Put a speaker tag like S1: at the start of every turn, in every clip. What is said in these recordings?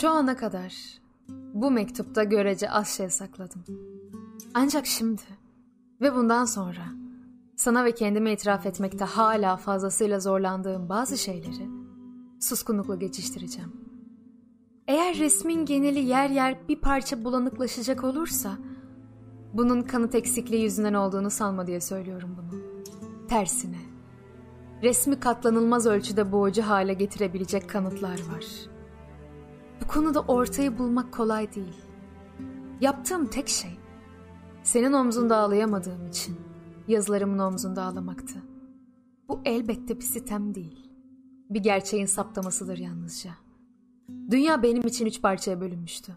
S1: Şu ana kadar bu mektupta görece az şey sakladım. Ancak şimdi ve bundan sonra sana ve kendime itiraf etmekte hala fazlasıyla zorlandığım bazı şeyleri suskunlukla geçiştireceğim. Eğer resmin geneli yer yer bir parça bulanıklaşacak olursa bunun kanıt eksikliği yüzünden olduğunu sanma diye söylüyorum bunu. Tersine resmi katlanılmaz ölçüde boğucu hale getirebilecek kanıtlar var. Bu konuda ortayı bulmak kolay değil. Yaptığım tek şey senin omzunda ağlayamadığım için yazılarımın omzunda ağlamaktı. Bu elbette bir sitem değil. Bir gerçeğin saptamasıdır yalnızca. Dünya benim için üç parçaya bölünmüştü.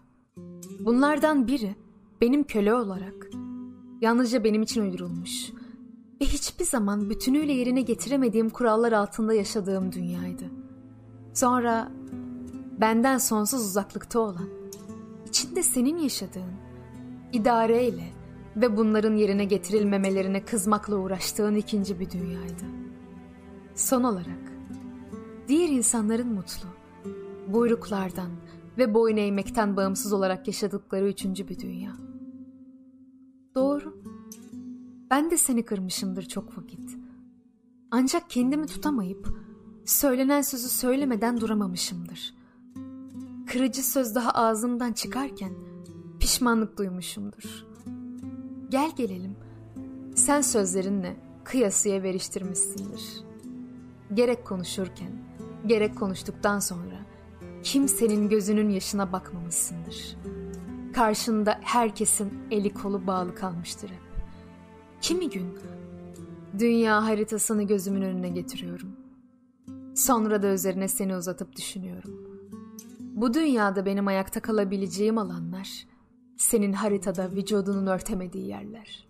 S1: Bunlardan biri benim köle olarak yalnızca benim için uydurulmuş ve hiçbir zaman bütünüyle yerine getiremediğim kurallar altında yaşadığım dünyaydı. Sonra benden sonsuz uzaklıkta olan, içinde senin yaşadığın, idareyle ve bunların yerine getirilmemelerine kızmakla uğraştığın ikinci bir dünyaydı. Son olarak, diğer insanların mutlu, buyruklardan ve boyun eğmekten bağımsız olarak yaşadıkları üçüncü bir dünya. Doğru. Ben de seni kırmışımdır çok vakit. Ancak kendimi tutamayıp söylenen sözü söylemeden duramamışımdır. Kırıcı söz daha ağzımdan çıkarken pişmanlık duymuşumdur. Gel gelelim. Sen sözlerinle kıyasıya veriştirmişsindir. Gerek konuşurken, gerek konuştuktan sonra kimsenin gözünün yaşına bakmamışsındır. Karşında herkesin eli kolu bağlı kalmıştır hep. Kimi gün dünya haritasını gözümün önüne getiriyorum. Sonra da üzerine seni uzatıp düşünüyorum. Bu dünyada benim ayakta kalabileceğim alanlar, senin haritada vücudunun örtemediği yerler.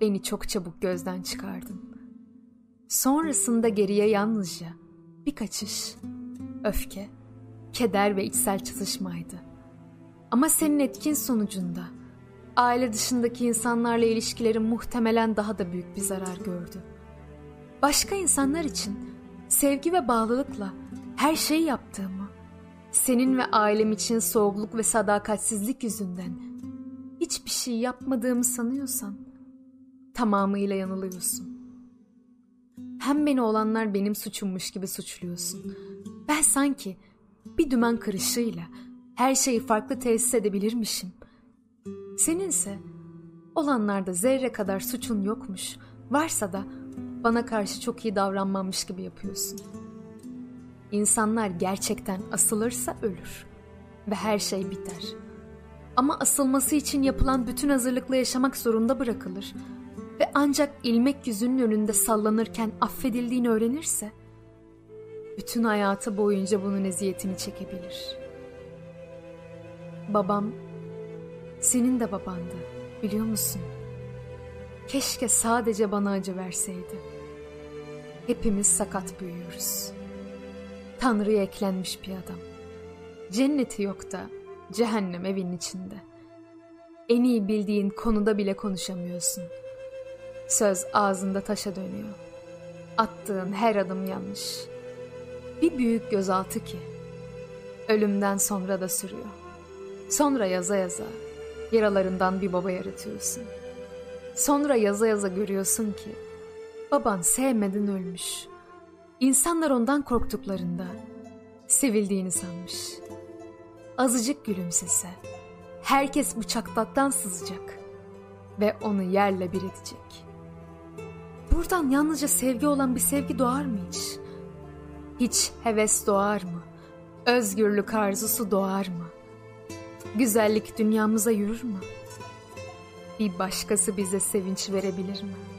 S1: Beni çok çabuk gözden çıkardın. Sonrasında geriye yalnızca bir kaçış, öfke, keder ve içsel çatışmaydı. Ama senin etkin sonucunda aile dışındaki insanlarla ilişkilerim muhtemelen daha da büyük bir zarar gördü. Başka insanlar için sevgi ve bağlılıkla her şeyi yaptığımı, senin ve ailem için soğukluk ve sadakatsizlik yüzünden hiçbir şey yapmadığımı sanıyorsan tamamıyla yanılıyorsun. Hem beni olanlar benim suçummuş gibi suçluyorsun. Ben sanki bir dümen kırışıyla her şeyi farklı tesis edebilirmişim. Seninse olanlarda zerre kadar suçun yokmuş, varsa da bana karşı çok iyi davranmamış gibi yapıyorsun. İnsanlar gerçekten asılırsa ölür ve her şey biter. Ama asılması için yapılan bütün hazırlıkla yaşamak zorunda bırakılır ve ancak ilmek yüzünün önünde sallanırken affedildiğini öğrenirse bütün hayatı boyunca bunun eziyetini çekebilir. Babam senin de babandı biliyor musun? Keşke sadece bana acı verseydi. Hepimiz sakat büyüyoruz. Tanrı'ya eklenmiş bir adam. Cenneti yok da cehennem evin içinde. En iyi bildiğin konuda bile konuşamıyorsun. Söz ağzında taşa dönüyor. Attığın her adım yanlış. Bir büyük gözaltı ki. Ölümden sonra da sürüyor. Sonra yaza yaza yaralarından bir baba yaratıyorsun. Sonra yaza yaza görüyorsun ki baban sevmeden ölmüş. İnsanlar ondan korktuklarında sevildiğini sanmış. Azıcık gülümsese herkes bıçaklattan sızacak ve onu yerle bir edecek. Buradan yalnızca sevgi olan bir sevgi doğar mı hiç? Hiç heves doğar mı? Özgürlük arzusu doğar mı? Güzellik dünyamıza yürür mü? Bir başkası bize sevinç verebilir mi?''